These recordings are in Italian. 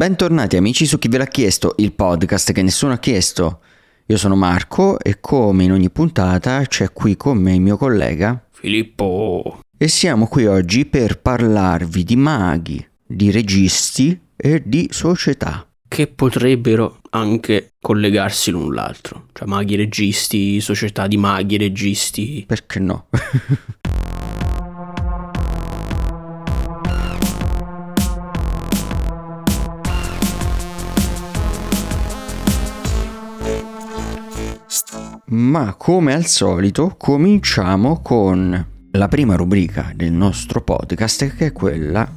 Bentornati amici su Chi ve l'ha chiesto, il podcast che nessuno ha chiesto. Io sono Marco e come in ogni puntata c'è qui con me il mio collega Filippo. E siamo qui oggi per parlarvi di maghi, di registi e di società. Che potrebbero anche collegarsi l'un l'altro. Cioè maghi registi, società di maghi registi. Perché no? Ma come al solito cominciamo con la prima rubrica del nostro podcast che è quella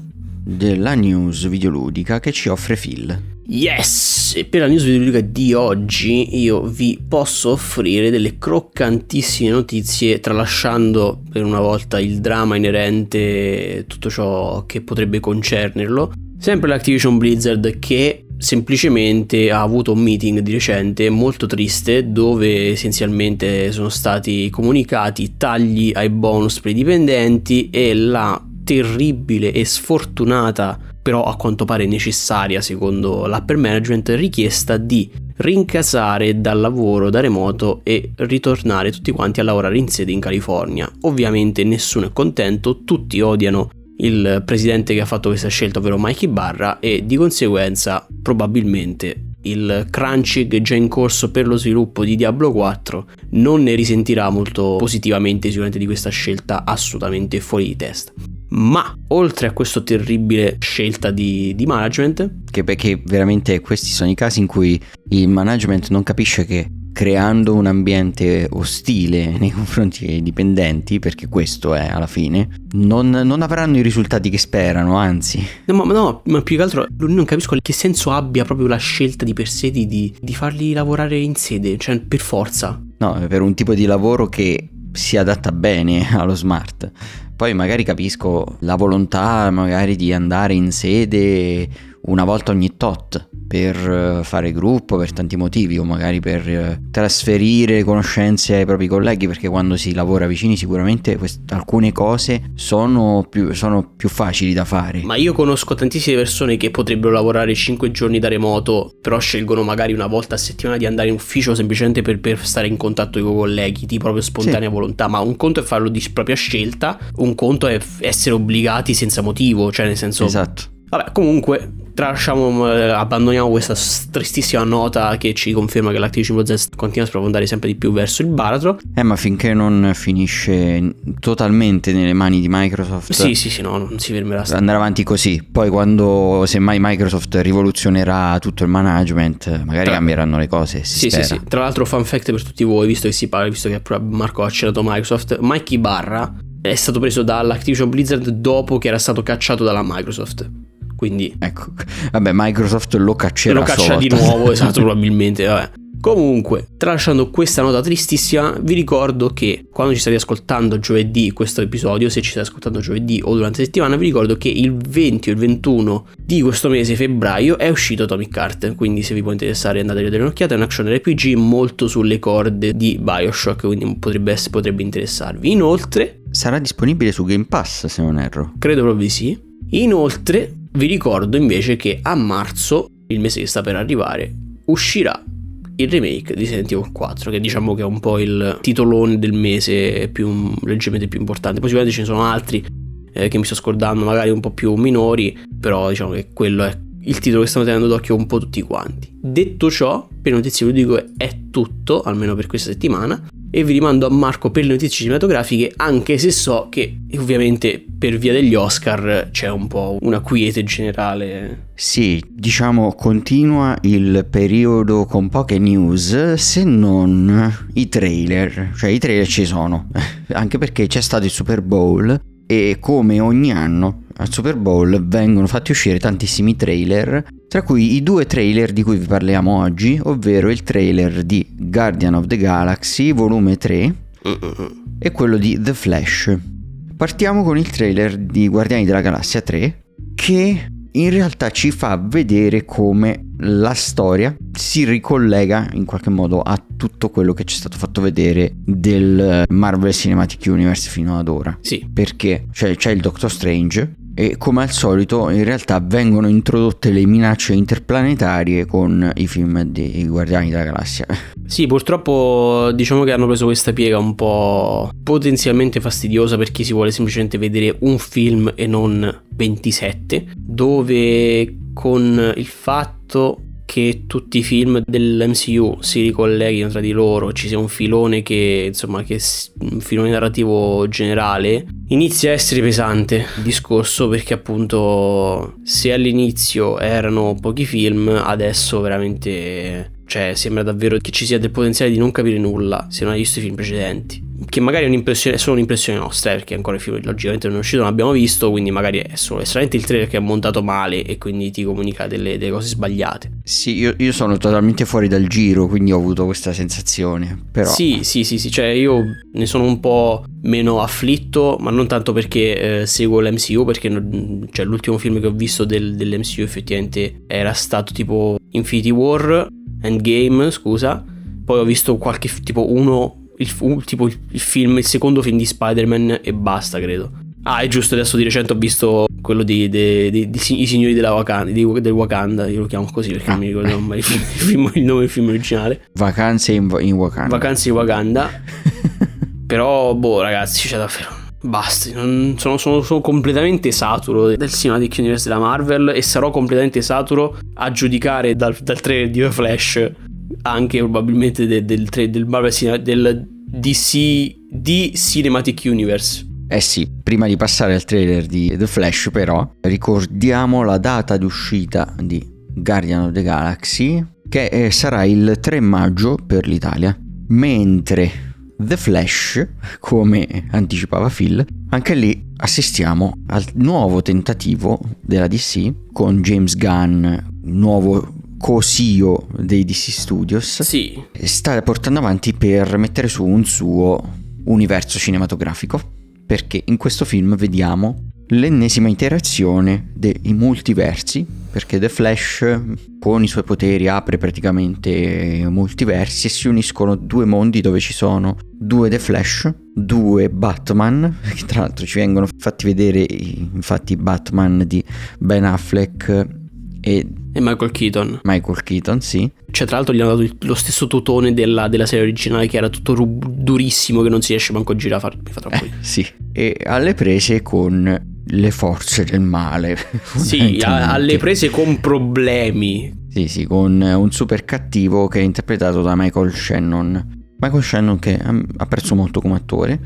della news videoludica che ci offre Phil. Yes! E per la news videoludica di oggi io vi posso offrire delle croccantissime notizie tralasciando per una volta il dramma inerente tutto ciò che potrebbe concernerlo. Sempre l'Activision Blizzard che semplicemente ha avuto un meeting di recente molto triste dove essenzialmente sono stati comunicati tagli ai bonus per i dipendenti e la terribile e sfortunata però a quanto pare necessaria secondo l'upper management richiesta di rincasare dal lavoro da remoto e ritornare tutti quanti a lavorare in sede in California. Ovviamente nessuno è contento, tutti odiano il presidente che ha fatto questa scelta, ovvero Mikey Barra, e di conseguenza probabilmente il crunching già in corso per lo sviluppo di Diablo 4 non ne risentirà molto positivamente sicuramente di questa scelta assolutamente fuori di testa. Ma oltre a questa terribile scelta di, di management, che perché veramente questi sono i casi in cui il management non capisce che creando un ambiente ostile nei confronti dei dipendenti, perché questo è alla fine, non, non avranno i risultati che sperano, anzi. No, ma, no, ma più che altro non capisco che senso abbia proprio la scelta di per sé di, di farli lavorare in sede, cioè per forza. No, per un tipo di lavoro che si adatta bene allo smart. Poi magari capisco la volontà magari di andare in sede una volta ogni tot per eh, fare gruppo per tanti motivi o magari per eh, trasferire conoscenze ai propri colleghi perché quando si lavora vicini sicuramente quest- alcune cose sono più, sono più, facili da fare. Ma io conosco tantissime persone che potrebbero lavorare 5 giorni da remoto però scelgono magari una volta a settimana di andare in ufficio semplicemente per, per stare in contatto con i colleghi di proprio spontanea sì. volontà ma un conto è farlo di propria scelta un conto è essere obbligati senza motivo cioè nel senso esatto Vabbè, comunque, tralasciamo, eh, abbandoniamo questa tristissima nota che ci conferma che l'Activision Blizzard continua a sprofondare sempre di più verso il baratro. Eh, ma finché non finisce totalmente nelle mani di Microsoft. Sì, sì, sì, no, non si fermerà. Andare avanti così. Poi quando, semmai Microsoft rivoluzionerà tutto il management, magari Tra... cambieranno le cose. sì, spera. sì, sì. Tra l'altro, fun fact per tutti voi, visto che si parla, visto che Marco ha accennato Microsoft, Mikey Barra è stato preso dall'Activision Blizzard dopo che era stato cacciato dalla Microsoft. Quindi, ecco, vabbè, Microsoft lo caccerà. Lo caccia di nuovo, esatto, probabilmente. Vabbè. Comunque, tralasciando questa nota tristissima, vi ricordo che quando ci state ascoltando giovedì questo episodio, se ci state ascoltando giovedì o durante la settimana, vi ricordo che il 20 o il 21 di questo mese, febbraio, è uscito Atomic Heart. Quindi, se vi può interessare, andate a vedere un'occhiata. È un action RPG molto sulle corde di Bioshock, quindi potrebbe, essere, potrebbe interessarvi. Inoltre, sarà disponibile su Game Pass, se non erro. Credo proprio di sì. Inoltre, vi ricordo invece che a marzo, il mese che sta per arrivare, uscirà il remake di Resident Evil 4, che diciamo che è un po' il titolone del mese più leggermente più importante. Poi sicuramente ce ne sono altri eh, che mi sto scordando, magari un po' più minori, però diciamo che quello è il titolo che stanno tenendo d'occhio un po' tutti quanti. Detto ciò, per notizie vi dico è tutto, almeno per questa settimana e vi rimando a Marco per le notizie cinematografiche anche se so che ovviamente per via degli Oscar c'è un po' una quiete generale. Sì, diciamo continua il periodo con poche news se non i trailer, cioè i trailer ci sono, anche perché c'è stato il Super Bowl e come ogni anno al Super Bowl vengono fatti uscire tantissimi trailer, tra cui i due trailer di cui vi parliamo oggi, ovvero il trailer di Guardian of the Galaxy volume 3 e quello di The Flash. Partiamo con il trailer di Guardiani della Galassia 3 che in realtà ci fa vedere come la storia si ricollega in qualche modo a tutto quello che ci è stato fatto vedere del Marvel Cinematic Universe fino ad ora. Sì. Perché cioè, c'è il Doctor Strange e come al solito in realtà vengono introdotte le minacce interplanetarie con i film dei Guardiani della Galassia. Sì, purtroppo diciamo che hanno preso questa piega un po' potenzialmente fastidiosa per chi si vuole semplicemente vedere un film e non 27, dove con il fatto che tutti i film dell'MCU si ricolleghino tra di loro, ci sia un filone che, insomma, che un filone narrativo generale, inizia a essere pesante il discorso perché appunto se all'inizio erano pochi film, adesso veramente cioè, sembra davvero che ci sia del potenziale di non capire nulla se non hai visto i film precedenti. Che magari è, un'impressione, è solo un'impressione nostra, eh, perché ancora il film logicamente non è uscito, non l'abbiamo visto, quindi magari è solo estremamente il trailer che è montato male e quindi ti comunica delle, delle cose sbagliate. Sì, io, io, sono totalmente fuori dal giro, quindi ho avuto questa sensazione. Però... Sì, sì, sì, sì, cioè io ne sono un po' meno afflitto, ma non tanto perché eh, seguo l'MCU, perché cioè, l'ultimo film che ho visto del, dell'MCU effettivamente era stato tipo Infinity War Endgame, scusa. Poi ho visto qualche tipo uno il, tipo il film, il secondo film di Spider-Man e basta, credo. Ah, è giusto, adesso di recente ho visto quello di, di, di, di I signori della Wakanda, del Wakanda, io lo chiamo così perché non mi ricordo mai il, film, il, nome del film originale. Vacanze in, in Wakanda. Vacanze in Wakanda. Però, boh, ragazzi, c'è davvero Basta, sono, sono, sono, completamente saturo del Cinematic Universe della Marvel e sarò completamente saturo a giudicare dal, dal trailer di The Flash anche probabilmente del, del, del Marvel del DC di Cinematic Universe. Eh sì, prima di passare al trailer di The Flash però ricordiamo la data di uscita di Guardian of the Galaxy che eh, sarà il 3 maggio per l'Italia, mentre The Flash, come anticipava Phil, anche lì assistiamo al nuovo tentativo della DC con James Gunn, nuovo cosio dei DC Studios. Sì. Sta portando avanti per mettere su un suo universo cinematografico. Perché in questo film vediamo l'ennesima interazione dei multiversi, perché The Flash con i suoi poteri apre praticamente multiversi e si uniscono due mondi dove ci sono due The Flash, due Batman, che tra l'altro ci vengono fatti vedere infatti Batman di Ben Affleck e, e Michael Keaton. Michael Keaton, sì. Cioè, tra l'altro gli hanno dato lo stesso tutone della, della serie originale che era tutto rub- durissimo che non si riesce manco a girare, mi fa troppo eh, Sì, e alle prese con le forze del male. Sì, alle prese con problemi. Sì, sì, con un super cattivo che è interpretato da Michael Shannon. Michael Shannon che apprezzo molto come attore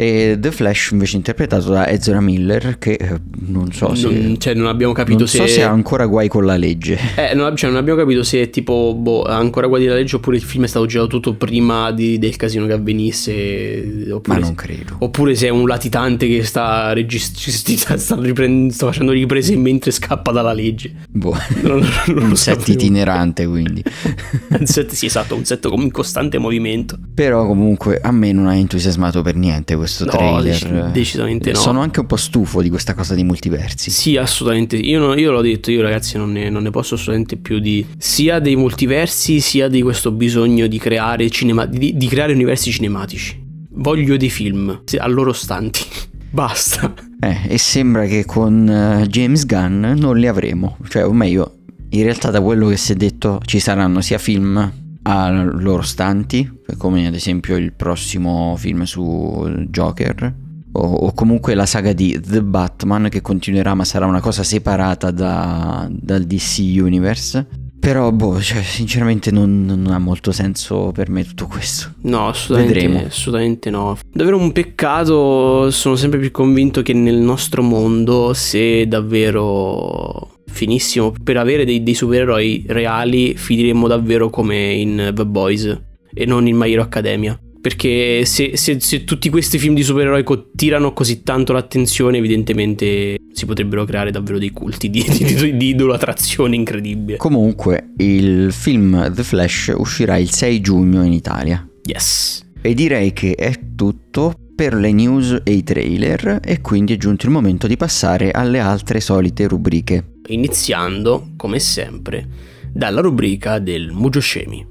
e The Flash invece interpretato da Ezra Miller che eh, non so se non, cioè non abbiamo capito non se so se ha ancora guai con la legge. Eh non, cioè non abbiamo capito se è tipo boh, ha ancora guai con la legge oppure il film è stato girato tutto prima di, del casino che avvenisse ma non credo. oppure se è un latitante che sta, regist- sta, riprend- sta facendo riprese mentre scappa dalla legge. Boh. non, un set più. itinerante quindi. Un set sì esatto un set in costante movimento. Però comunque a me non ha entusiasmato per niente questo questo no, trailer. decisamente no. Sono anche un po' stufo di questa cosa di multiversi. Sì, assolutamente. Io, non, io l'ho detto, io ragazzi non ne, non ne, posso assolutamente più di sia dei multiversi sia di questo bisogno di creare, cinema, di, di creare universi cinematici. Voglio dei film a loro stanti. Basta. Eh, e sembra che con uh, James Gunn non li avremo. Cioè, o meglio, in realtà da quello che si è detto ci saranno sia film a loro stanti, come ad esempio il prossimo film su Joker, o, o, comunque la saga di The Batman che continuerà ma sarà una cosa separata da, dal DC Universe. Però, boh, cioè, sinceramente non, non, ha molto senso per me tutto questo. No, assolutamente, Vedremo. assolutamente no. Davvero un peccato, sono sempre più convinto che nel nostro mondo, se davvero finissimo. Per avere dei, dei supereroi reali finiremmo davvero come in The Boys e non in My Hero Academia. Perché se, se, se, tutti questi film di supereroi tirano così tanto l'attenzione, evidentemente si potrebbero creare davvero dei culti di, di, di, di idolatrazione incredibile. Comunque, il film The Flash uscirà il 6 giugno in Italia. Yes. E direi che è tutto per le news e i trailer e quindi è giunto il momento di passare alle altre solite rubriche iniziando, come sempre, dalla rubrica del Mujoshemi.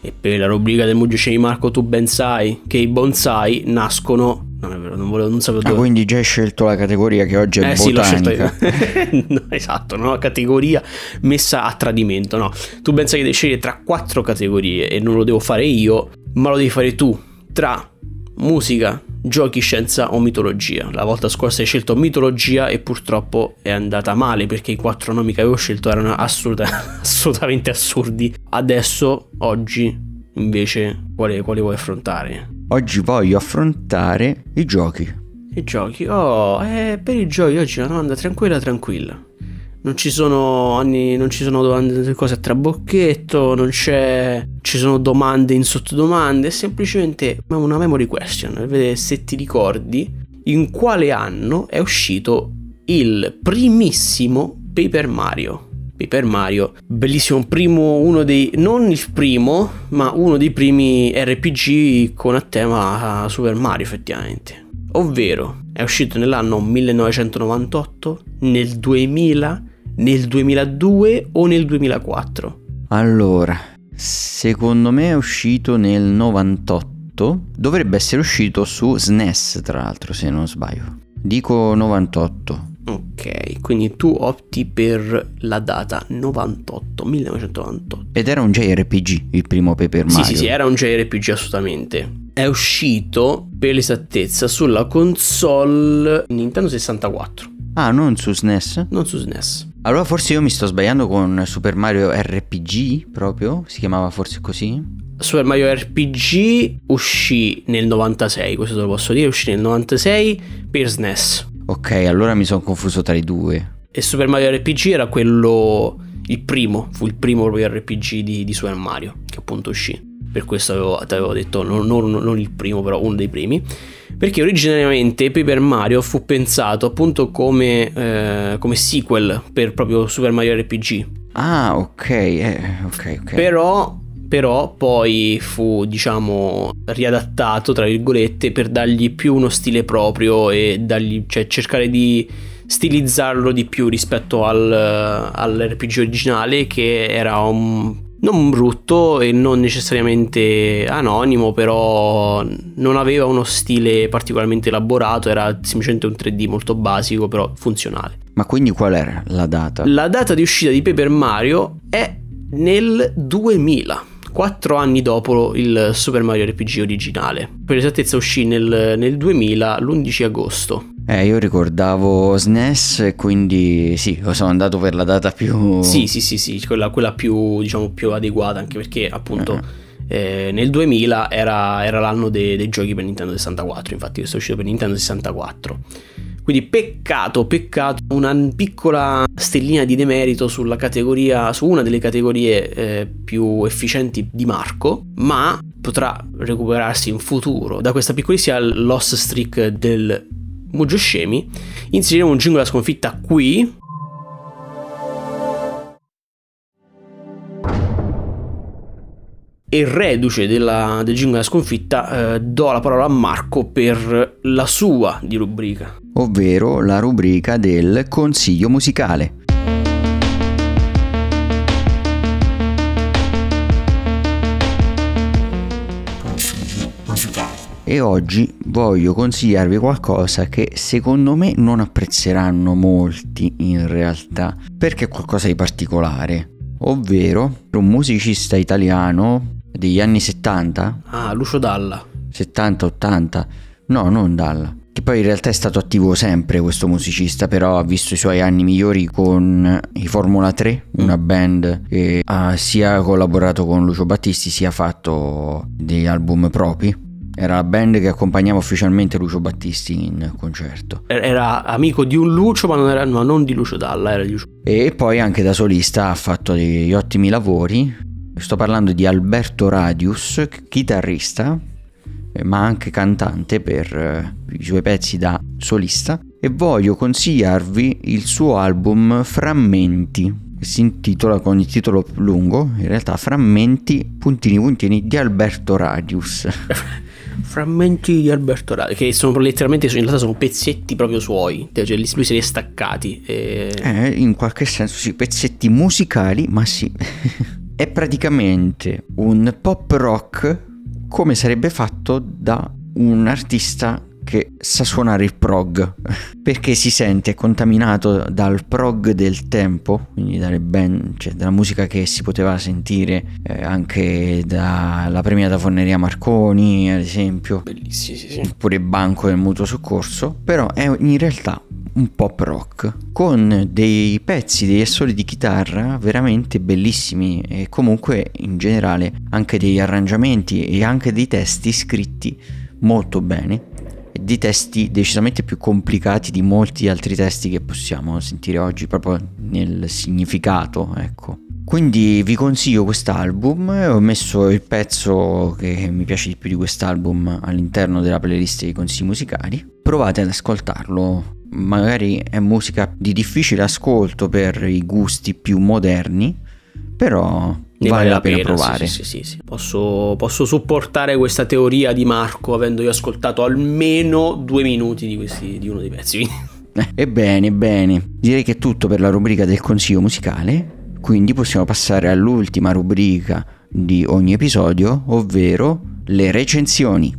E per la rubrica del Muggio Marco tu ben sai che i bonsai nascono non è vero, non volevo, non sapevo ah, dove. quindi già hai scelto la categoria che oggi è eh, botanica. Sì, no, esatto, no? categoria messa a tradimento, no. Tu pensi che devi scegliere tra quattro categorie e non lo devo fare io, ma lo devi fare tu. Tra musica, giochi, scienza o mitologia. La volta scorsa hai scelto mitologia e purtroppo è andata male perché i quattro nomi che avevo scelto erano assoluta, assolutamente assurdi. Adesso, oggi, invece, quale vuoi affrontare? Oggi voglio affrontare i giochi. I giochi? Oh, eh, per i giochi oggi è una domanda tranquilla, tranquilla. Non ci sono anni, non ci sono domande, cose a trabocchetto, non c'è, ci sono domande in sottodomande, è semplicemente una memory question, per vedere se ti ricordi in quale anno è uscito il primissimo Paper Mario. Paper Mario, bellissimo, primo, uno dei, non il primo, ma uno dei primi RPG con a tema Super Mario effettivamente. Ovvero, è uscito nell'anno 1998, nel 2000, nel 2002 o nel 2004? Allora, secondo me è uscito nel 98. Dovrebbe essere uscito su SNES, tra l'altro, se non sbaglio. Dico 98. Ok, quindi tu opti per la data 98, 1998. Ed era un JRPG, il primo Paper Mario. Sì, sì, sì, era un JRPG assolutamente. È uscito, per l'esattezza, sulla console Nintendo 64. Ah, non su SNES? Non su SNES. Allora forse io mi sto sbagliando con Super Mario RPG proprio? Si chiamava forse così? Super Mario RPG uscì nel 96, questo te lo posso dire, uscì nel 96 per SNES. Ok, allora mi sono confuso tra i due. E Super Mario RPG era quello, il primo, fu il primo proprio RPG di, di Super Mario, che appunto uscì. Per questo ti avevo detto, non, non, non il primo, però uno dei primi. Perché originariamente Paper Mario fu pensato appunto come, eh, come sequel per proprio Super Mario RPG. Ah, ok, eh, ok, ok. Però però poi fu diciamo riadattato tra virgolette per dargli più uno stile proprio e dargli, cioè, cercare di stilizzarlo di più rispetto al, all'RPG originale che era un non brutto e non necessariamente anonimo, però non aveva uno stile particolarmente elaborato, era semplicemente un 3D molto basico, però funzionale. Ma quindi qual era la data? La data di uscita di Paper Mario è nel 2000. 4 anni dopo il Super Mario RPG originale. Per esattezza uscì nel, nel 2000, l'11 agosto. Eh, io ricordavo SNES e quindi sì, sono andato per la data più... Sì, sì, sì, sì, quella, quella più, diciamo, più adeguata, anche perché appunto... Uh-huh. Eh, nel 2000 era, era l'anno dei, dei, giochi per Nintendo 64, infatti questo è uscito per Nintendo 64. Quindi peccato, peccato, una piccola stellina di demerito sulla categoria, su una delle categorie eh, più efficienti di Marco, ma potrà recuperarsi in futuro da questa piccolissima lost streak del Muggio Scemi. Inseriremo un jingle da sconfitta qui. E reduce della, del jingle da sconfitta, eh, do la parola a Marco per la sua di rubrica ovvero la rubrica del consiglio musicale. E oggi voglio consigliarvi qualcosa che secondo me non apprezzeranno molti in realtà, perché è qualcosa di particolare, ovvero un musicista italiano degli anni 70. Ah, Lucio Dalla. 70-80. No, non Dalla che poi in realtà è stato attivo sempre questo musicista, però ha visto i suoi anni migliori con i Formula 3, una band che ha sia collaborato con Lucio Battisti sia fatto degli album propri. Era la band che accompagnava ufficialmente Lucio Battisti in concerto. Era amico di un Lucio, ma non, era, ma non di Lucio Dalla, era di Lucio. E poi anche da solista ha fatto degli ottimi lavori. Sto parlando di Alberto Radius, chitarrista, ma anche cantante per eh, i suoi pezzi da solista e voglio consigliarvi il suo album Frammenti che si intitola con il titolo lungo in realtà Frammenti puntini puntini di Alberto Radius frammenti di Alberto Radius che sono letteralmente in realtà sono pezzetti proprio suoi cioè lui se li è staccati e... eh, in qualche senso sì pezzetti musicali ma sì. È praticamente un pop rock come sarebbe fatto da un artista che sa suonare il prog. Perché si sente contaminato dal prog del tempo quindi dalle band, cioè dalla musica che si poteva sentire eh, anche dalla premiata Forneria Marconi ad esempio. Bellissimo sì, sì. oppure Banco del Mutuo Soccorso però è in realtà un pop rock con dei pezzi, degli assoli di chitarra veramente bellissimi e comunque in generale anche degli arrangiamenti e anche dei testi scritti molto bene di testi decisamente più complicati di molti altri testi che possiamo sentire oggi proprio nel significato, ecco. Quindi vi consiglio quest'album, ho messo il pezzo che mi piace di più di quest'album all'interno della playlist dei consigli musicali. Provate ad ascoltarlo, magari è musica di difficile ascolto per i gusti più moderni, però ne vale, la pena, pena provare. Sì, sì, sì, posso, posso, supportare questa teoria di Marco avendo io ascoltato almeno due minuti di, questi, di uno dei pezzi. Eh, ebbene, bene. Direi che è tutto per la rubrica del consiglio musicale. Quindi possiamo passare all'ultima rubrica di ogni episodio, ovvero le recensioni.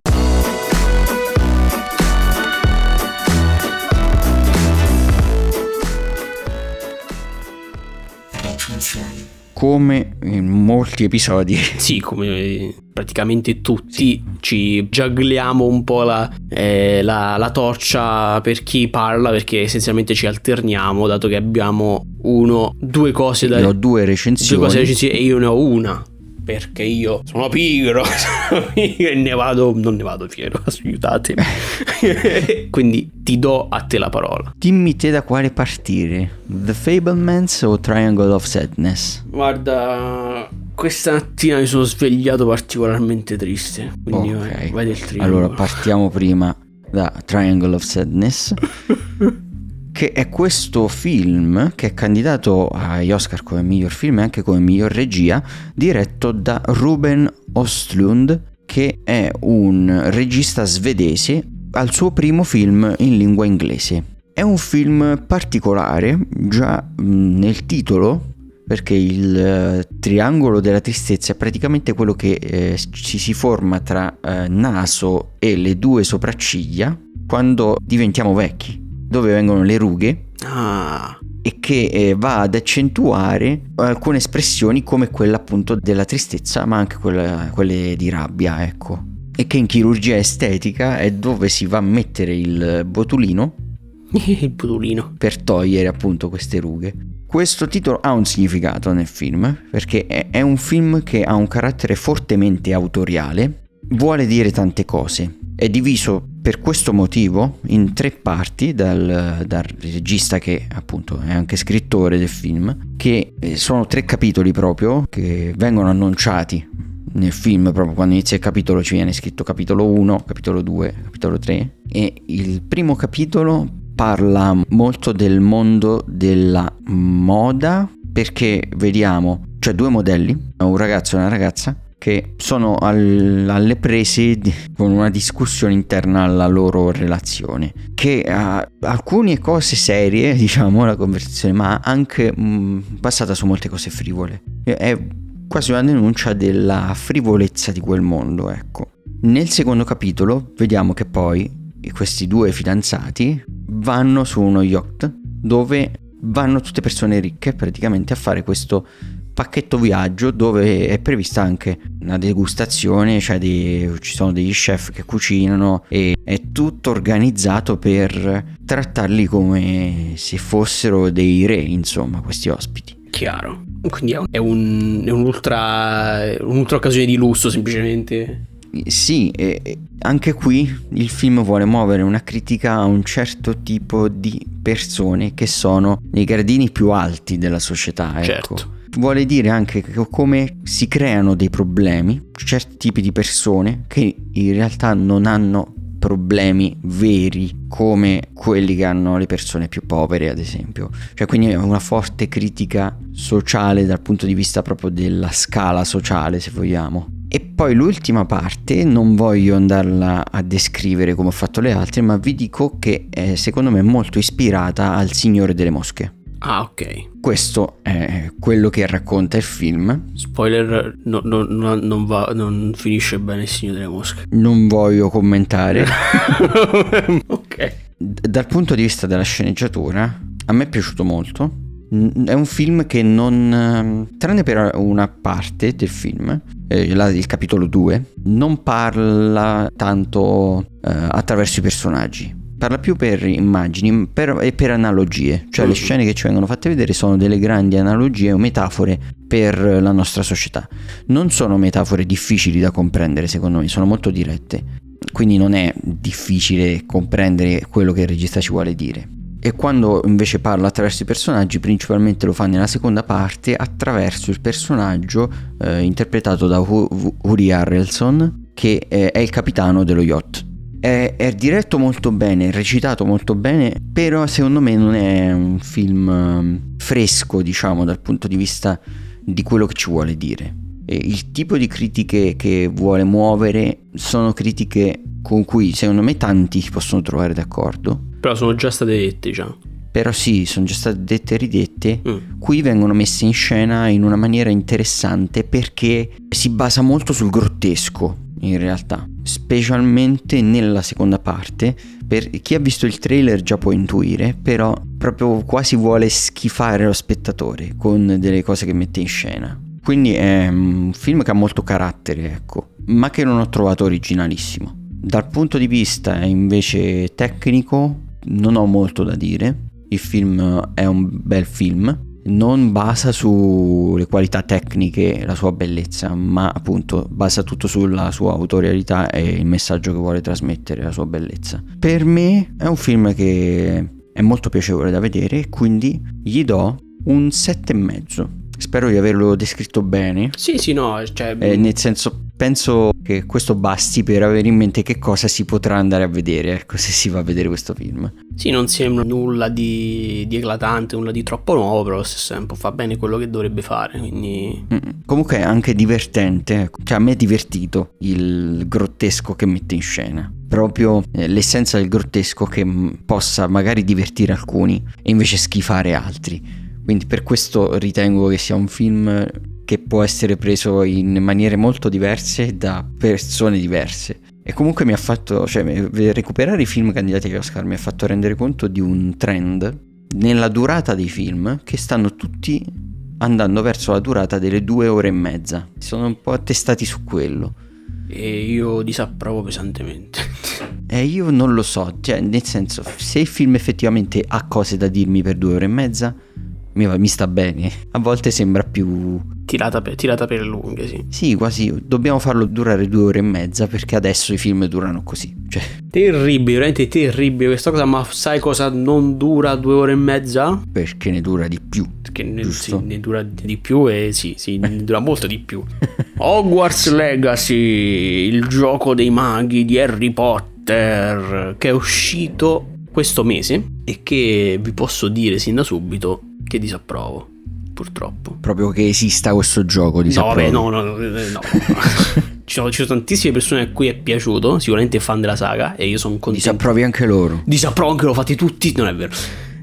Come in molti episodi. Sì, come praticamente tutti sì. ci giagliamo un po' la, eh, la, la, torcia per chi parla perché essenzialmente ci alterniamo dato che abbiamo uno, due cose da... Io ho due recensioni. Due cose da recensioni e io ne ho una perché io sono pigro, e ne vado, non ne vado fiero, aiutatemi. Quindi ti do a te la parola. Dimmi te da quale partire, The Fablemans o Triangle of Sadness? Guarda, questa mattina mi sono svegliato particolarmente triste, quindi okay. vai, vai del triangolo. Allora partiamo prima da Triangle of Sadness. Che è questo film che è candidato agli Oscar come miglior film e anche come miglior regia, diretto da Ruben Ostlund, che è un regista svedese al suo primo film in lingua inglese. È un film particolare, già nel titolo, perché il eh, triangolo della tristezza è praticamente quello che eh, ci si forma tra eh, naso e le due sopracciglia quando diventiamo vecchi dove vengono le rughe ah. e che eh, va ad accentuare alcune espressioni come quella appunto della tristezza ma anche quella, quelle di rabbia ecco. E che in chirurgia estetica è dove si va a mettere il botulino il botulino. per togliere appunto queste rughe. Questo titolo ha un significato nel film perché è, è un film che ha un carattere fortemente autoriale vuole dire tante cose è diviso per questo motivo in tre parti dal, dal, regista che appunto è anche scrittore del film, che eh, sono tre capitoli proprio che vengono annunciati nel film proprio quando inizia il capitolo ci viene scritto capitolo 1, capitolo 2, capitolo 3 e il primo capitolo parla molto del mondo della moda perché vediamo, cioè due modelli, un ragazzo e una ragazza che sono al, alle prese di, con una discussione interna alla loro relazione che ha alcune cose serie diciamo la conversazione ma anche mh, mm, basata su molte cose frivole. È quasi una denuncia della frivolezza di quel mondo ecco. Nel secondo capitolo vediamo che poi questi due fidanzati vanno su uno yacht dove vanno tutte persone ricche praticamente a fare questo pacchetto viaggio dove è prevista anche una degustazione, cioè dei, ci sono degli chef che cucinano e è tutto organizzato per trattarli come se fossero dei re, insomma, questi ospiti. Chiaro. Quindi è, un, è un'ultra, un'ultra occasione di lusso semplicemente. Sì, anche qui il film vuole muovere una critica a un certo tipo di persone che sono nei gradini più alti della società. Ecco. Certo vuole dire anche come si creano dei problemi, certi tipi di persone che in realtà non hanno problemi veri come quelli che hanno le persone più povere ad esempio. Cioè quindi è una forte critica sociale dal punto di vista proprio della scala sociale se vogliamo. E poi l'ultima parte non voglio andarla a descrivere come ho fatto le altre ma vi dico che è secondo me molto ispirata al Signore delle Mosche Ah, ok. Questo è quello che racconta il film. Spoiler, no, no, no, non, va, non finisce bene il segno delle mosche. Non voglio commentare. ok. Dal punto di vista della sceneggiatura, a me è piaciuto molto. È un film che non, tranne per una parte del film, eh, il capitolo 2, non parla tanto eh, attraverso i personaggi parla più per immagini per, e per analogie, cioè le mm. scene che ci vengono fatte vedere sono delle grandi analogie o metafore per la nostra società. Non sono metafore difficili da comprendere secondo me, sono molto dirette, quindi non è difficile comprendere quello che il regista ci vuole dire. E quando invece parla attraverso i personaggi, principalmente lo fa nella seconda parte attraverso il personaggio eh, interpretato da Uri Harrelson, che è il capitano dello yacht è, è, diretto molto bene, è recitato molto bene, però secondo me non è un film um, fresco, diciamo, dal punto di vista di quello che ci vuole dire. E il tipo di critiche che vuole muovere sono critiche con cui secondo me tanti si possono trovare d'accordo. Però sono già state dette, diciamo. Però sì, sono già state dette e ridette. Mm. Qui vengono messe in scena in una maniera interessante perché si basa molto sul grottesco in realtà, specialmente nella seconda parte. Per chi ha visto il trailer già può intuire, però proprio quasi vuole schifare lo spettatore con delle cose che mette in scena. Quindi è un film che ha molto carattere, ecco, ma che non ho trovato originalissimo. Dal punto di vista invece tecnico non ho molto da dire. Il film è un bel film, non basa sulle qualità tecniche la sua bellezza, ma appunto basa tutto sulla sua autorialità e il messaggio che vuole trasmettere, la sua bellezza. Per me è un film che è molto piacevole da vedere, quindi gli do un 7,5. Spero di averlo descritto bene. Sì, sì, no, cioè... Eh, nel senso, penso che questo basti per avere in mente che cosa si potrà andare a vedere, ecco, se si va a vedere questo film. Sì, non sembra nulla di, di eclatante, nulla di troppo nuovo, però allo stesso tempo fa bene quello che dovrebbe fare, quindi... Mm, comunque è anche divertente, ecco. cioè a me è divertito il grottesco che mette in scena proprio eh, l'essenza del grottesco che possa magari divertire alcuni e invece schifare altri. Quindi per questo ritengo che sia un film che può essere preso in maniere molto diverse da persone diverse. E comunque mi ha fatto, cioè recuperare i film candidati agli Oscar mi ha fatto rendere conto di un trend nella durata dei film che stanno tutti andando verso la durata delle due ore e mezza. Sono un po' attestati su quello. E io disapprovo pesantemente. E io non lo so, cioè nel senso, se il film effettivamente ha cose da dirmi per due ore e mezza, mi, mi sta bene. A volte sembra più... Tirata per, tirata per lunghe, sì. Sì, quasi. Dobbiamo farlo durare due ore e mezza perché adesso i film durano così. Cioè... Terribile, veramente terribile questa cosa, ma sai cosa non dura due ore e mezza? Perché ne dura di più. Perché ne, sì, ne dura di più e sì, sì, ne dura molto di più. Hogwarts Legacy, il gioco dei maghi di Harry Potter, che è uscito questo mese e che vi posso dire sin da subito che disapprovo, purtroppo. Proprio che esista questo gioco disapprovo. No, vabbè, no, no, no. no. ci, sono, ci, sono, tantissime persone a cui è piaciuto, sicuramente fan della saga, e io sono contento. Disapprovi anche loro. Disapprovo anche loro, fatti tutti, non è vero.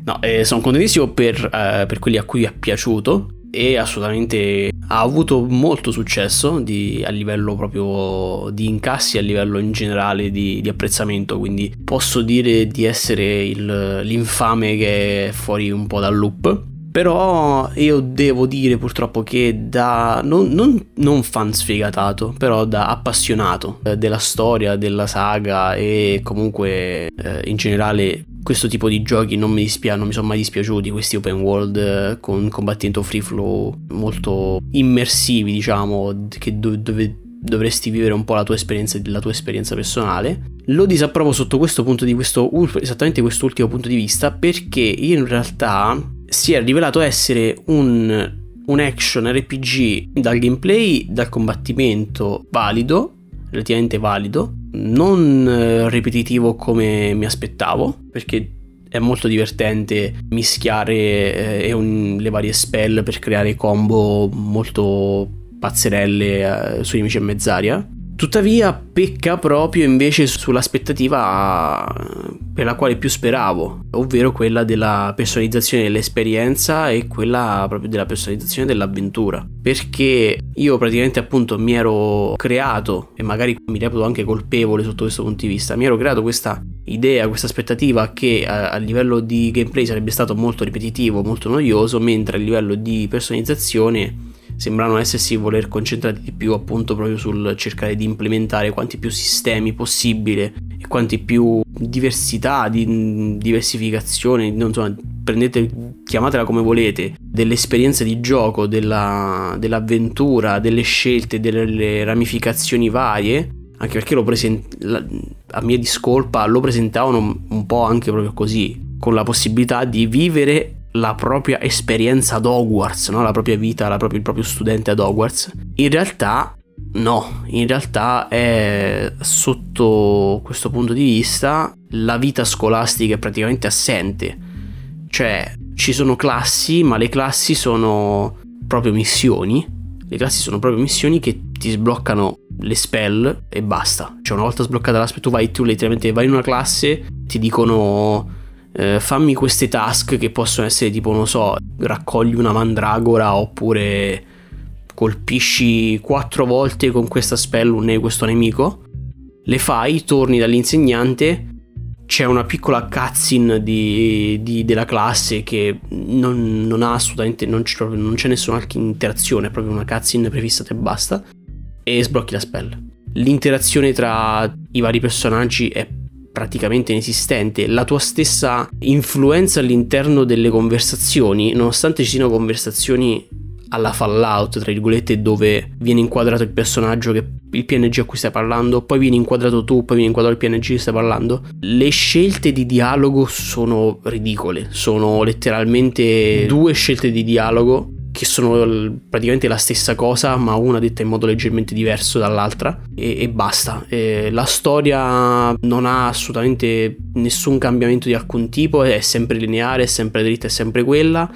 No, eh, sono contentissimo per, eh, per quelli a cui è piaciuto e assolutamente ha avuto molto successo di, a livello proprio di incassi, a livello in generale di, di apprezzamento, quindi posso dire di essere il, l'infame che è fuori un po' dal loop però io devo dire purtroppo che da non, non, non fan sfegatato, però da appassionato eh, della storia, della saga e comunque eh, in generale questo tipo di giochi non mi, dispia- non mi sono mai dispiaciuti, questi open world eh, con combattimento free flow molto immersivi, diciamo, che do- dove dovresti vivere un po' la tua esperienza, la tua esperienza personale. Lo disapprovo sotto questo punto di questo, esattamente quest'ultimo punto di vista, perché in realtà si è rivelato essere un, un action RPG dal gameplay, dal combattimento valido, relativamente valido, non eh, ripetitivo come mi aspettavo, perché è molto divertente mischiare eh, un, le varie spell per creare combo molto pazzerelle eh, sui nemici a mezz'aria Tuttavia pecca proprio invece sull'aspettativa per la quale più speravo, ovvero quella della personalizzazione dell'esperienza e quella proprio della personalizzazione dell'avventura. Perché io praticamente appunto mi ero creato, e magari mi reputo anche colpevole sotto questo punto di vista, mi ero creato questa idea, questa aspettativa che a, a livello di gameplay sarebbe stato molto ripetitivo, molto noioso, mentre a livello di personalizzazione sembrano essersi voler concentrati di più appunto proprio sul cercare di implementare quanti più sistemi possibile e quanti più diversità, di diversificazione, non so, prendete, chiamatela come volete, dell'esperienza di gioco, della, dell'avventura, delle scelte, delle ramificazioni varie, anche perché lo present- la, a mia discolpa lo presentavano un po' anche proprio così, con la possibilità di vivere la propria esperienza ad Hogwarts, no? la propria vita, la propria, il proprio studente ad Hogwarts. In realtà no, in realtà è sotto questo punto di vista la vita scolastica è praticamente assente. Cioè ci sono classi, ma le classi sono proprio missioni. Le classi sono proprio missioni che ti sbloccano le spell e basta. Cioè una volta sbloccata la spell tu vai, tu letteralmente vai in una classe, ti dicono eh, fammi queste task che possono essere tipo, non so, raccogli una mandragora oppure colpisci quattro volte con questa spell questo nemico. Le fai, torni dall'insegnante, c'è una piccola cutscene di, di, della classe che non, non ha assolutamente, non c'è, non c'è nessuna interazione, è proprio una cutscene prefissata e basta, e sblocchi la spell. L'interazione tra i vari personaggi è praticamente inesistente, la tua stessa influenza all'interno delle conversazioni, nonostante ci siano conversazioni alla Fallout, tra virgolette, dove viene inquadrato il personaggio che il PNG a cui stai parlando, poi viene inquadrato tu, poi viene inquadrato il PNG che stai parlando. Le scelte di dialogo sono ridicole, sono letteralmente due scelte di dialogo che sono praticamente la stessa cosa, ma una detta in modo leggermente diverso dall'altra, e, e basta. E la storia non ha assolutamente nessun cambiamento di alcun tipo, è sempre lineare, è sempre dritta, è sempre quella.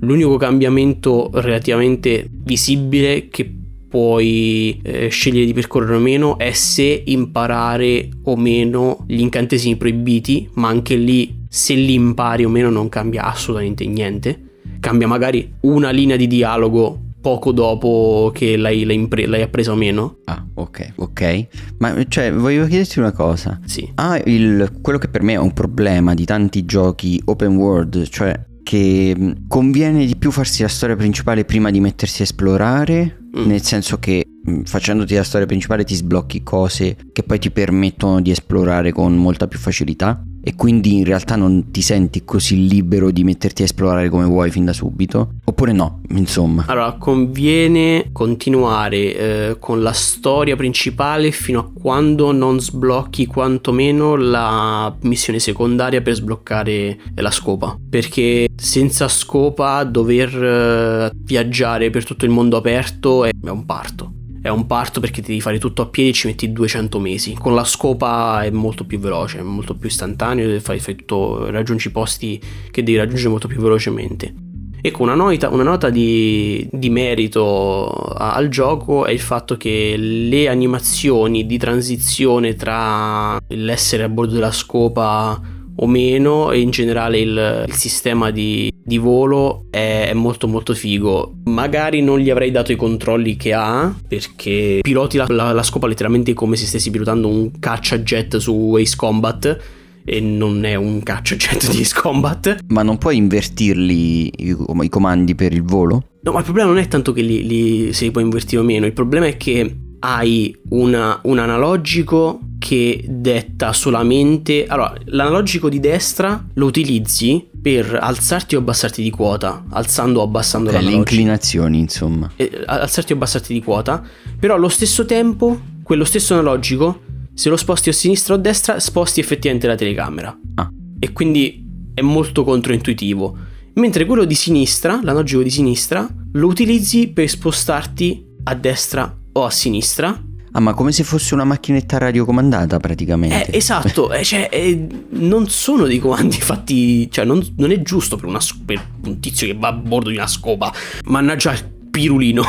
L'unico cambiamento relativamente visibile che puoi eh, scegliere di percorrere o meno è se imparare o meno gli incantesimi proibiti, ma anche lì se li impari o meno non cambia assolutamente niente cambia magari una linea di dialogo poco dopo che l'hai, l'hai, impre- l'hai appresa o meno. Ah, ok, ok. Ma cioè, voglio chiederti una cosa. Sì. Ah, il, quello che per me è un problema di tanti giochi open world, cioè che conviene di più farsi la storia principale prima di mettersi a esplorare, mm. nel senso che facendoti la storia principale ti sblocchi cose che poi ti permettono di esplorare con molta più facilità e quindi in realtà non ti senti così libero di metterti a esplorare come vuoi fin da subito? Oppure no insomma? Allora conviene continuare eh, con la storia principale fino a quando non sblocchi quantomeno la missione secondaria per sbloccare la scopa. Perché senza scopa dover eh, viaggiare per tutto il mondo aperto è un parto è un parto perché devi fare tutto a piedi e ci metti 200 mesi. Con la scopa è molto più veloce, è molto più istantaneo, fai, fai tutto, raggiungi posti che devi raggiungere molto più velocemente. Ecco, una nota, una nota di, di, merito al gioco è il fatto che le animazioni di transizione tra l'essere a bordo della scopa o meno e in generale il, il sistema di, di volo è, molto molto figo. Magari non gli avrei dato i controlli che ha perché piloti la, la, la scopa letteralmente come se stessi pilotando un cacciajet su Ace Combat e non è un cacciajet di Ace Combat. Ma non puoi invertirli i, i comandi per il volo? No, ma il problema non è tanto che li, li, se li puoi invertire o meno, il problema è che hai una, un analogico che detta solamente... Allora, l'analogico di destra lo utilizzi per alzarti o abbassarti di quota, alzando o abbassando l'analogico. Le inclinazioni, insomma. Eh, alzarti o abbassarti di quota, però allo stesso tempo, quello stesso analogico, se lo sposti a sinistra o a destra, sposti effettivamente la telecamera. Ah. E quindi è molto controintuitivo. Mentre quello di sinistra, l'analogico di sinistra, lo utilizzi per spostarti a destra o a sinistra. Ah, ma come se fosse una macchinetta radiocomandata praticamente. Eh, esatto, eh, cioè, eh, non sono dei comandi fatti, cioè non, non è giusto per, una, per, un tizio che va a bordo di una scopa. Mannaggia il pirulino.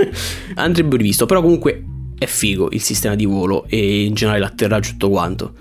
Andrebbe rivisto, però comunque è figo il sistema di volo e in generale l'atterraggio tutto quanto.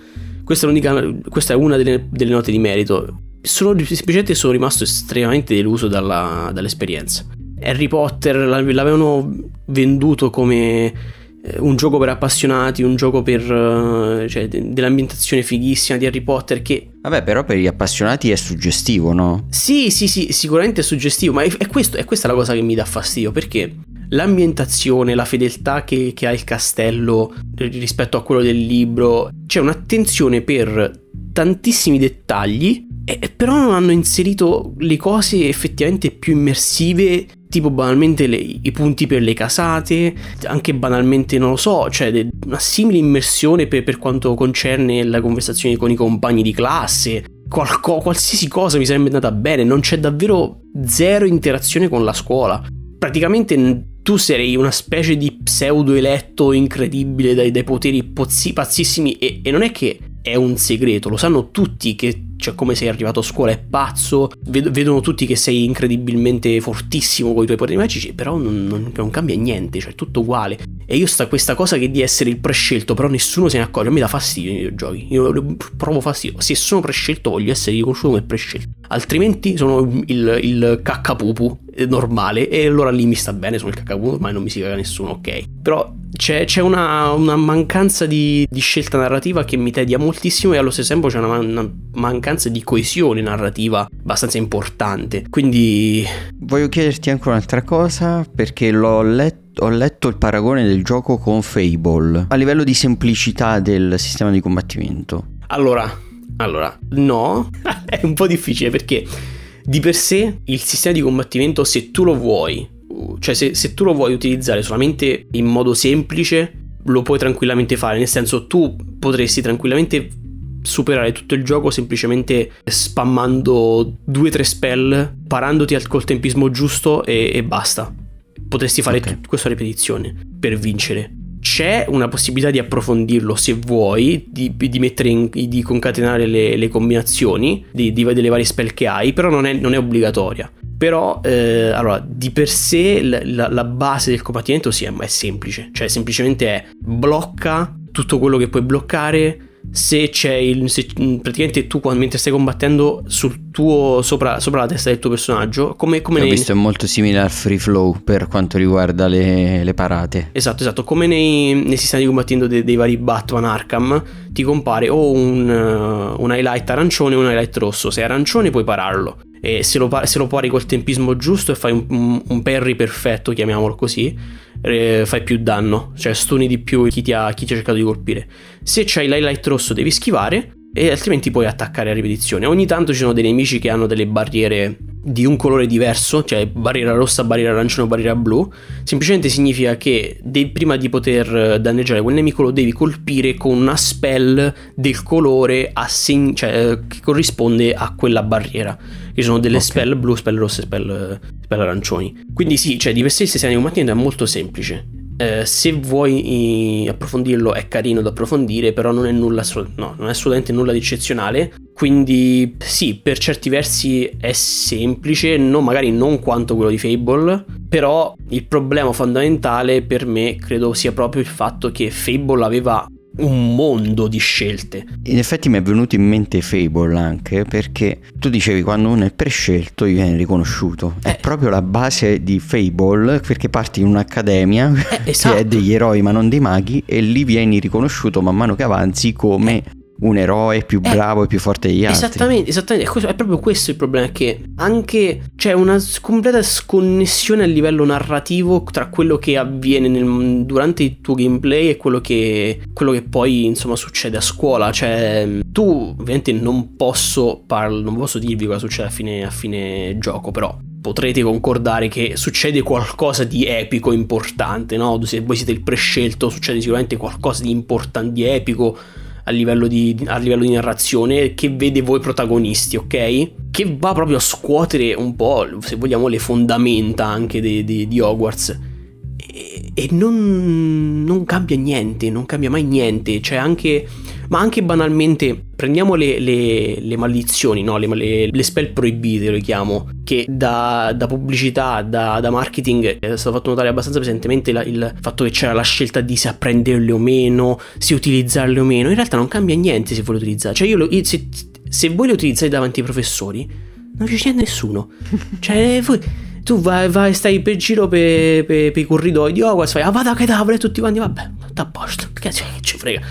Questa è, questa è una delle, delle, note di merito. Sono, semplicemente sono rimasto estremamente deluso dalla, dall'esperienza. Harry Potter l'avevano venduto come un gioco per appassionati, un gioco per eh, cioè, dell'ambientazione fighissima di Harry Potter che Vabbè, però per gli appassionati è suggestivo, no? Sì, sì, sì, sicuramente è suggestivo, ma è, è, questo, è questa la cosa che mi dà fastidio, perché l'ambientazione, la fedeltà che, che ha il castello rispetto a quello del libro, c'è un'attenzione per tantissimi dettagli, e, però non hanno inserito le cose effettivamente più immersive tipo banalmente le, i punti per le casate, anche banalmente non lo so, cioè una simile immersione per, per quanto concerne la conversazione con i compagni di classe. Qualco, qualsiasi cosa mi sarebbe andata bene, non c'è davvero zero interazione con la scuola. Praticamente tu sarei una specie di pseudo eletto incredibile dai, dai poteri pozzi, pazzissimi e, e non è che è un segreto, lo sanno tutti che cioè come sei arrivato a scuola è pazzo, ved- vedono tutti che sei incredibilmente fortissimo con i tuoi poteri magici, però non, non, non, cambia niente, cioè è tutto uguale. E io sta questa cosa che di essere il prescelto, però nessuno se ne accorge, mi dà fastidio nei videogiochi, io provo fastidio, se sono prescelto voglio essere riconosciuto come prescelto, altrimenti sono il, il caccapupu normale. E allora lì mi sta bene, sono il caccapupu, ma non mi si caga nessuno, ok. Però c'è, c'è una, una, mancanza di, di, scelta narrativa che mi tedia moltissimo e allo stesso tempo c'è una, una, mancanza di coesione narrativa abbastanza importante. Quindi... Voglio chiederti anche un'altra cosa perché l'ho letto ho letto il paragone del gioco con Fable a livello di semplicità del sistema di combattimento. Allora, allora, no, è un po' difficile perché di per sé il sistema di combattimento, se tu lo vuoi, cioè se, se tu lo vuoi utilizzare solamente in modo semplice, lo puoi tranquillamente fare, nel senso tu potresti tranquillamente superare tutto il gioco semplicemente spammando 2-3 spell, parandoti al col tempismo giusto e, e basta. Potresti fare okay. questa ripetizione per vincere. C'è una possibilità di approfondirlo se vuoi, di, di mettere in, di concatenare le, le combinazioni di, di, delle varie spell che hai, però non è, non è obbligatoria. Però, eh, allora, di per sé la, la, base del combattimento sì, è, è semplice. Cioè, semplicemente è blocca tutto quello che puoi bloccare. Se c'è il. Se, praticamente tu, quando, mentre stai combattendo, sul tuo. Sopra, sopra la testa del tuo personaggio. Come, come Ho nei, visto è molto simile al free flow per quanto riguarda le, le parate. Esatto, esatto. Come nei, nei sistemi di combattimento dei, dei vari Batman Arkham, ti compare o un, uh, un highlight arancione o un highlight rosso. Se è arancione, puoi pararlo e se lo, se lo pari col tempismo giusto e fai un, un, parry perfetto, chiamiamolo così, eh, fai più danno, cioè stuni di più chi ti, ha, chi ti ha cercato di colpire. Se c'hai l'highlight rosso devi schivare e altrimenti puoi attaccare a ripetizione. Ogni tanto ci sono dei nemici che hanno delle barriere di un colore diverso, cioè barriera rossa, barriera arancione barriera blu, semplicemente significa che de- prima di poter danneggiare quel nemico lo devi colpire con una spell del colore assegn- cioè, che corrisponde a quella barriera. Ci sono delle okay. spell blu, spell rosse, spell, spell arancioni. Quindi sì, cioè di per sé il sistema di combattimento è molto semplice. Eh, se vuoi approfondirlo è carino da approfondire, però non è nulla, no, non è assolutamente nulla di eccezionale. Quindi sì, per certi versi è semplice, no, magari non quanto quello di Fable, però il problema fondamentale per me credo sia proprio il fatto che Fable aveva un mondo di scelte. In effetti mi è venuto in mente Fable anche perché tu dicevi quando uno è prescelto gli viene riconosciuto. Eh. È proprio la base di Fable perché parti in un'accademia eh, esatto. che è degli eroi ma non dei maghi e lì vieni riconosciuto man mano che avanzi come eh un eroe più eh, bravo eh, e più forte degli altri. Esattamente, esattamente. È proprio questo il problema. Che anche c'è una completa sconnessione a livello narrativo tra quello che avviene nel, durante il tuo gameplay e quello che, quello che poi insomma succede a scuola. Cioè, tu ovviamente non posso, parlo, non posso dirvi cosa succede a fine, a fine gioco, però potrete concordare che succede qualcosa di epico importante, no? Se voi siete il prescelto, succede sicuramente qualcosa di importante, di epico a livello di, a livello di narrazione che vede voi protagonisti, ok? Che va proprio a scuotere un po', se vogliamo, le fondamenta anche di, di, di Hogwarts. E, non, non, cambia niente, non cambia mai niente. C'è anche ma anche banalmente prendiamo le, le, le maledizioni, no? le, le, le, spell proibite, le chiamo, che da, da pubblicità, da, da, marketing è stato fatto notare abbastanza pesantemente la, il fatto che c'era la scelta di se apprenderle o meno, se utilizzarle o meno. In realtà non cambia niente se vuoi utilizzare. Cioè, io lo, se, se voi le utilizzate davanti ai professori, non ci c'è nessuno. Cioè, voi tu vai, vai, stai per giro per, per, per i corridoi di Hogwarts, fai, ah, vada che tavole tutti quanti, vabbè, sta a posto, che ci frega.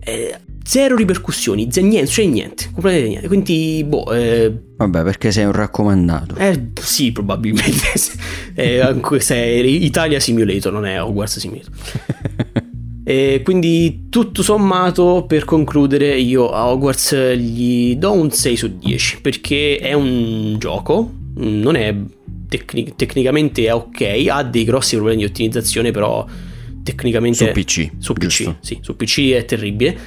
Eh, zero ripercussioni, z- niente, cioè niente, completamente niente. Quindi, boh. Eh, Vabbè, perché sei un raccomandato. Eh, sì, probabilmente. eh, anche se è Italia Simulator, non è Hogwarts Simulator. E quindi tutto sommato per concludere io a Hogwarts gli do un 6 su 10 perché è un gioco, non è tecnic- tecnicamente è ok, ha dei grossi problemi di ottimizzazione però tecnicamente... Su PC. Su PC, giusto. sì, su PC è terribile.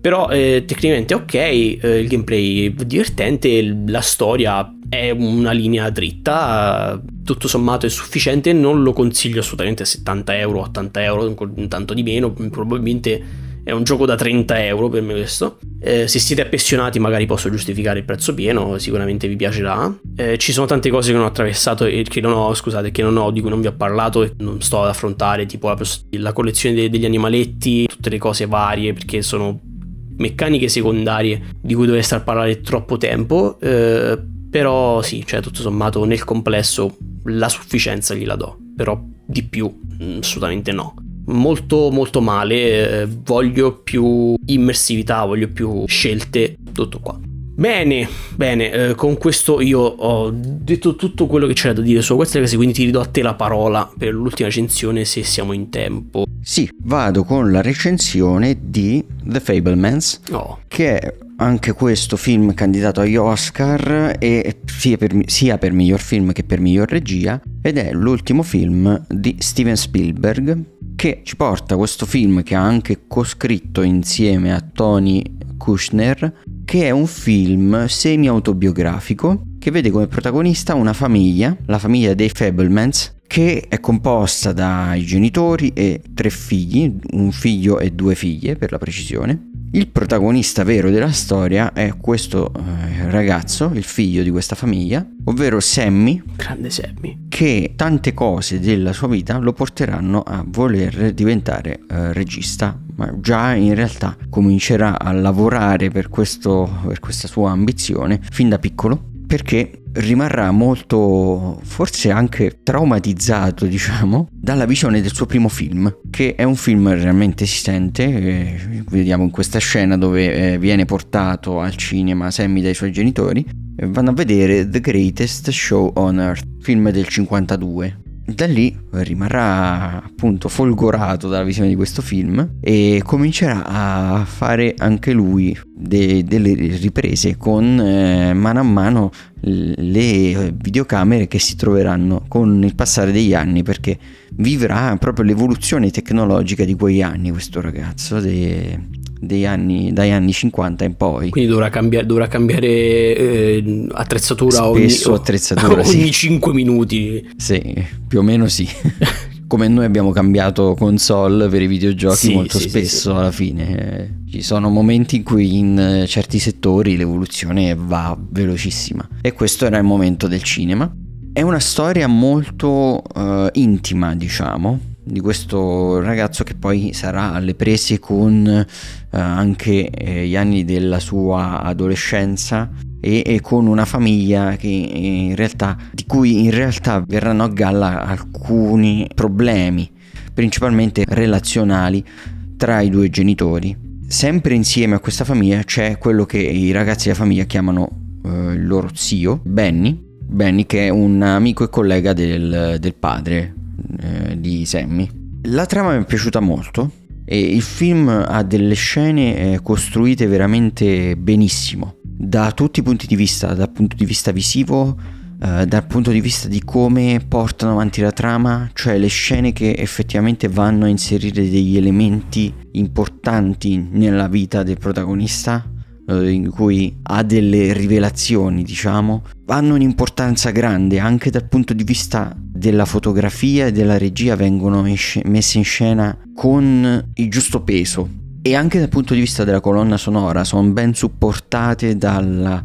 Però eh, tecnicamente ok, eh, il gameplay è divertente, la storia è una linea dritta, tutto sommato è sufficiente, non lo consiglio assolutamente a 70 euro, 80 euro, tanto di meno, probabilmente è un gioco da 30 euro per me questo. Eh, se siete appassionati magari posso giustificare il prezzo pieno, sicuramente vi piacerà. Eh, ci sono tante cose che non ho attraversato e che non ho, scusate, che non ho, di cui non vi ho parlato e non sto ad affrontare, tipo la, la collezione de- degli animaletti, tutte le cose varie, perché sono meccaniche secondarie di cui dovrei star parlare troppo tempo. Eh, però sì, cioè tutto sommato nel complesso la sufficienza gliela do, però di più mm, assolutamente no molto molto male, eh, voglio più immersività, voglio più scelte, tutto qua. Bene, bene, eh, con questo io ho detto tutto quello che c'era da dire su queste cose, quindi ti ridò a te la parola per l'ultima recensione se siamo in tempo. Sì, vado con la recensione di The Fablemans, oh. che è anche questo film candidato agli Oscar e sia per, sia per miglior film che per miglior regia ed è l'ultimo film di Steven Spielberg che ci porta questo film che ha anche coscritto insieme a Tony Kushner, che è un film semi-autobiografico che vede come protagonista una famiglia, la famiglia dei Fablemans, che è composta dai genitori e tre figli, un figlio e due figlie per la precisione, il protagonista vero della storia è questo eh, ragazzo, il figlio di questa famiglia, ovvero Sammy. Grande Sammy. Che tante cose della sua vita lo porteranno a voler diventare eh, regista, ma già in realtà comincerà a lavorare per, questo, per questa sua ambizione fin da piccolo perché rimarrà molto, forse anche traumatizzato, diciamo, dalla visione del suo primo film, che è un film realmente esistente. Eh, vediamo in questa scena dove eh, viene portato al cinema Sammy dai suoi genitori. Vanno a vedere The Greatest Show on Earth, film del 52 da lì rimarrà appunto folgorato dalla visione di questo film e comincerà a fare anche lui de- delle riprese con eh, mano a mano le videocamere che si troveranno con il passare degli anni perché vivrà proprio l'evoluzione tecnologica di quegli anni questo ragazzo de- anni, dagli anni 50 in poi. Quindi dovrà cambiare, dovrà cambiare eh, attrezzatura Spesso ogni, attrezzatura ogni sì. 5 minuti. Sì, più o meno sì. Come noi abbiamo cambiato console per i videogiochi sì, molto sì, spesso alla fine. Ci sono momenti in cui in certi settori l'evoluzione va velocissima. E questo era il momento del cinema. È una storia molto uh, intima, diciamo, di questo ragazzo che poi sarà alle prese con eh, anche eh, gli anni della sua adolescenza e, e, con una famiglia che realtà, di cui in realtà verranno a galla alcuni problemi, principalmente relazionali, tra i due genitori. Sempre insieme a questa famiglia c'è quello che i ragazzi della famiglia chiamano eh, il loro zio, Benny, Benny che è un amico e collega del, del padre eh, di Sammy. La trama mi è piaciuta molto e il film ha delle scene eh, costruite veramente benissimo da tutti i punti di vista, dal punto di vista visivo, eh, dal punto di vista di come portano avanti la trama, cioè le scene che effettivamente vanno a inserire degli elementi importanti nella vita del protagonista eh, in cui ha delle rivelazioni, diciamo, hanno un'importanza grande anche dal punto di vista della fotografia e della regia vengono sc- messe in scena con il giusto peso. e anche dal punto di vista della colonna sonora sono ben supportate dalla,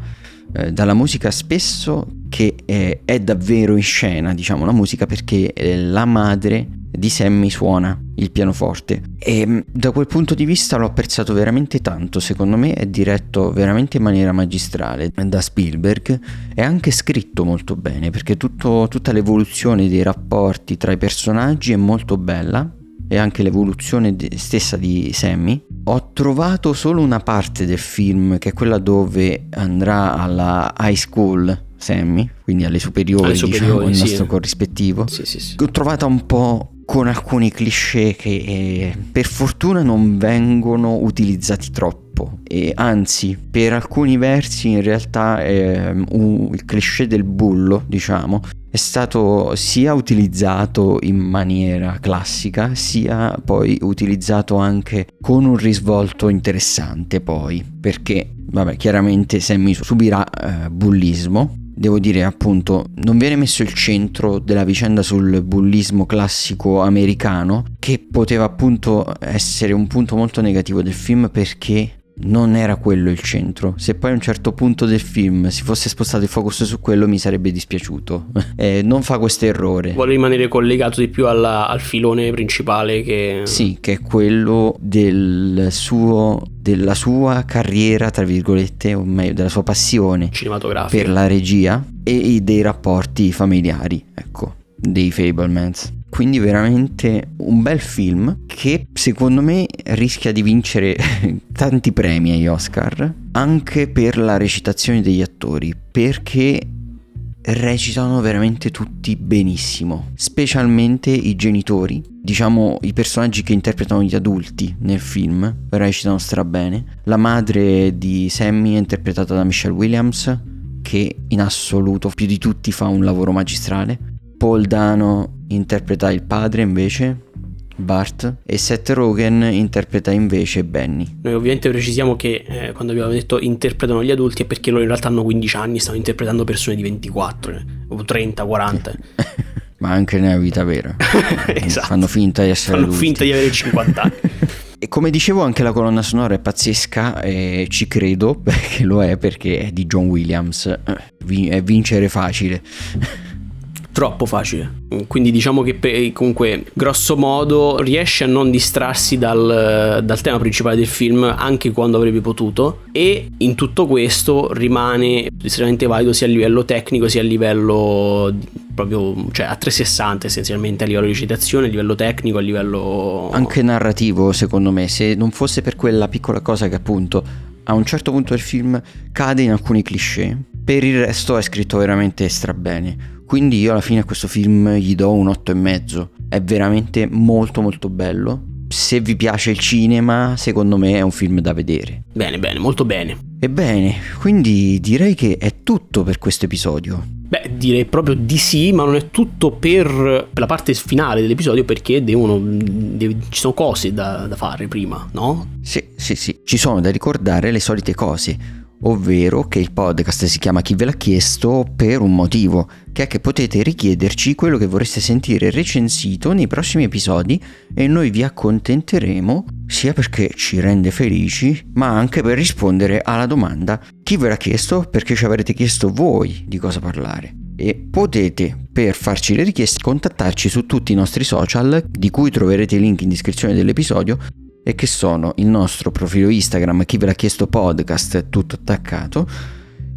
eh, dalla musica spesso che è, è, davvero in scena, diciamo, la musica perché eh, la madre di Sammy suona il pianoforte e mm, da quel punto di vista l'ho apprezzato veramente tanto, secondo me è diretto veramente in maniera magistrale da Spielberg, è anche scritto molto bene perché tutto, tutta l'evoluzione dei rapporti tra i personaggi è molto bella e anche l'evoluzione stessa di Sammy. Ho trovato solo una parte del film che è quella dove andrà alla high school Sammy, quindi alle superiori, alle superiori diciamo, il nostro corrispettivo. Sì, sì, sì. L'ho trovata un po' con alcuni cliché che eh, per fortuna non vengono utilizzati troppo e anzi per alcuni versi in realtà eh, un, il cliché del bullo diciamo è stato sia utilizzato in maniera classica sia poi utilizzato anche con un risvolto interessante poi perché vabbè chiaramente Sammy subirà eh, bullismo. Devo dire appunto non viene messo il centro della vicenda sul bullismo classico americano che poteva appunto essere un punto molto negativo del film perché non era quello il centro. Se poi a un certo punto del film si fosse spostato il focus su quello mi sarebbe dispiaciuto. eh, non fa questo errore. Vuole rimanere collegato di più alla, al filone principale che... Sì, che è quello del suo, della sua carriera, tra virgolette, o meglio, della sua passione cinematografica per la regia e dei rapporti familiari, ecco, dei Fablemans. Quindi veramente un bel film che secondo me rischia di vincere tanti premi agli Oscar, anche per la recitazione degli attori, perché recitano veramente tutti benissimo, specialmente i genitori, diciamo i personaggi che interpretano gli adulti nel film, recitano strabene. La madre di Sammy è interpretata da Michelle Williams, che in assoluto più di tutti fa un lavoro magistrale. Paul Dano interpreta il padre invece, Bart, e Seth Rogen interpreta invece Benny. Noi ovviamente precisiamo che eh, quando abbiamo detto interpretano gli adulti è perché loro in realtà hanno 15 anni, stanno interpretando persone di 24 eh, o 30, 40. Ma anche nella vita vera. esatto. Fanno finta di essere Fanno adulti. finta di avere 50 anni. E come dicevo anche la colonna sonora è pazzesca e ci credo perché lo è perché è di John Williams, eh, è vincere facile troppo facile. Quindi diciamo che comunque grosso modo riesce a non distrarsi dal, dal, tema principale del film anche quando avrebbe potuto e in tutto questo rimane estremamente valido sia a livello tecnico sia a livello proprio cioè a 360 essenzialmente a livello di citazione, a livello tecnico, a livello anche narrativo secondo me, se non fosse per quella piccola cosa che appunto a un certo punto del film cade in alcuni cliché, per il resto è scritto veramente strabene quindi io alla fine a questo film gli do un 8,5. È veramente molto molto bello. Se vi piace il cinema, secondo me è un film da vedere. Bene, bene, molto bene. Ebbene, quindi direi che è tutto per questo episodio. Beh, direi proprio di sì, ma non è tutto per, per la parte finale dell'episodio perché devono, deve, ci sono cose da, da fare prima, no? Sì, sì, sì. Ci sono da ricordare le solite cose ovvero che il podcast si chiama Chi ve l'ha chiesto per un motivo, che è che potete richiederci quello che vorreste sentire recensito nei prossimi episodi e noi vi accontenteremo sia perché ci rende felici, ma anche per rispondere alla domanda chi ve l'ha chiesto perché ci avrete chiesto voi di cosa parlare. E potete, per farci le richieste, contattarci su tutti i nostri social, di cui troverete i link in descrizione dell'episodio, e che sono il nostro profilo Instagram, chi ve l'ha chiesto podcast, tutto attaccato,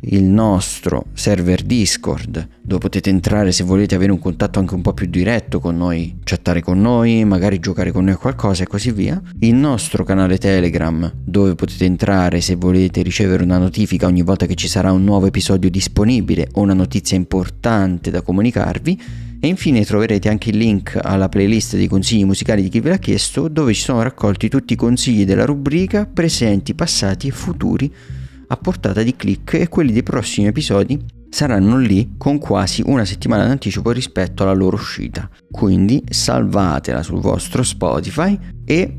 il nostro server Discord, dove potete entrare se volete avere un contatto anche un po' più diretto con noi, chattare con noi, magari giocare con noi a qualcosa e così via. Il nostro canale Telegram, dove potete entrare se volete ricevere una notifica ogni volta che ci sarà un nuovo episodio disponibile o una notizia importante da comunicarvi e infine troverete anche il link alla playlist dei consigli musicali di chi ve l'ha chiesto, dove ci sono raccolti tutti i consigli della rubrica, presenti, passati e futuri, a portata di click e quelli dei prossimi episodi saranno lì con quasi una settimana d'anticipo rispetto alla loro uscita. Quindi salvatela sul vostro Spotify e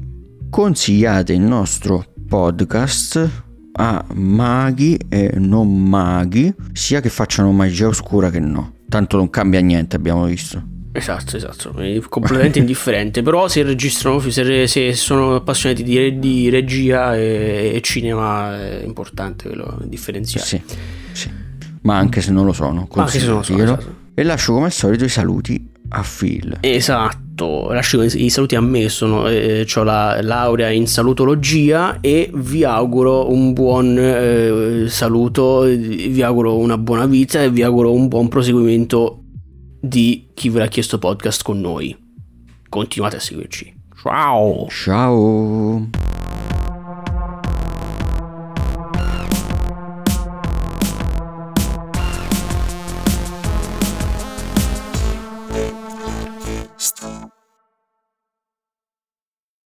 consigliate il nostro podcast a maghi e non maghi, sia che facciano magia oscura che no. Tanto non cambia niente, abbiamo visto. Esatto, esatto, è completamente indifferente, però se registrano, se, se sono appassionati di, di regia e, e, cinema è importante quello differenziare. Sì, sì, ma anche se non lo sono, anche se non lo sono. Esatto. E lascio come al solito i saluti a Phil. Esatto, lascio i saluti a me, sono, eh, ho la laurea in salutologia e vi auguro un buon eh, saluto, vi auguro una buona vita e vi auguro un buon proseguimento di chi ve l'ha chiesto podcast con noi. Continuate a seguirci. Ciao! Ciao!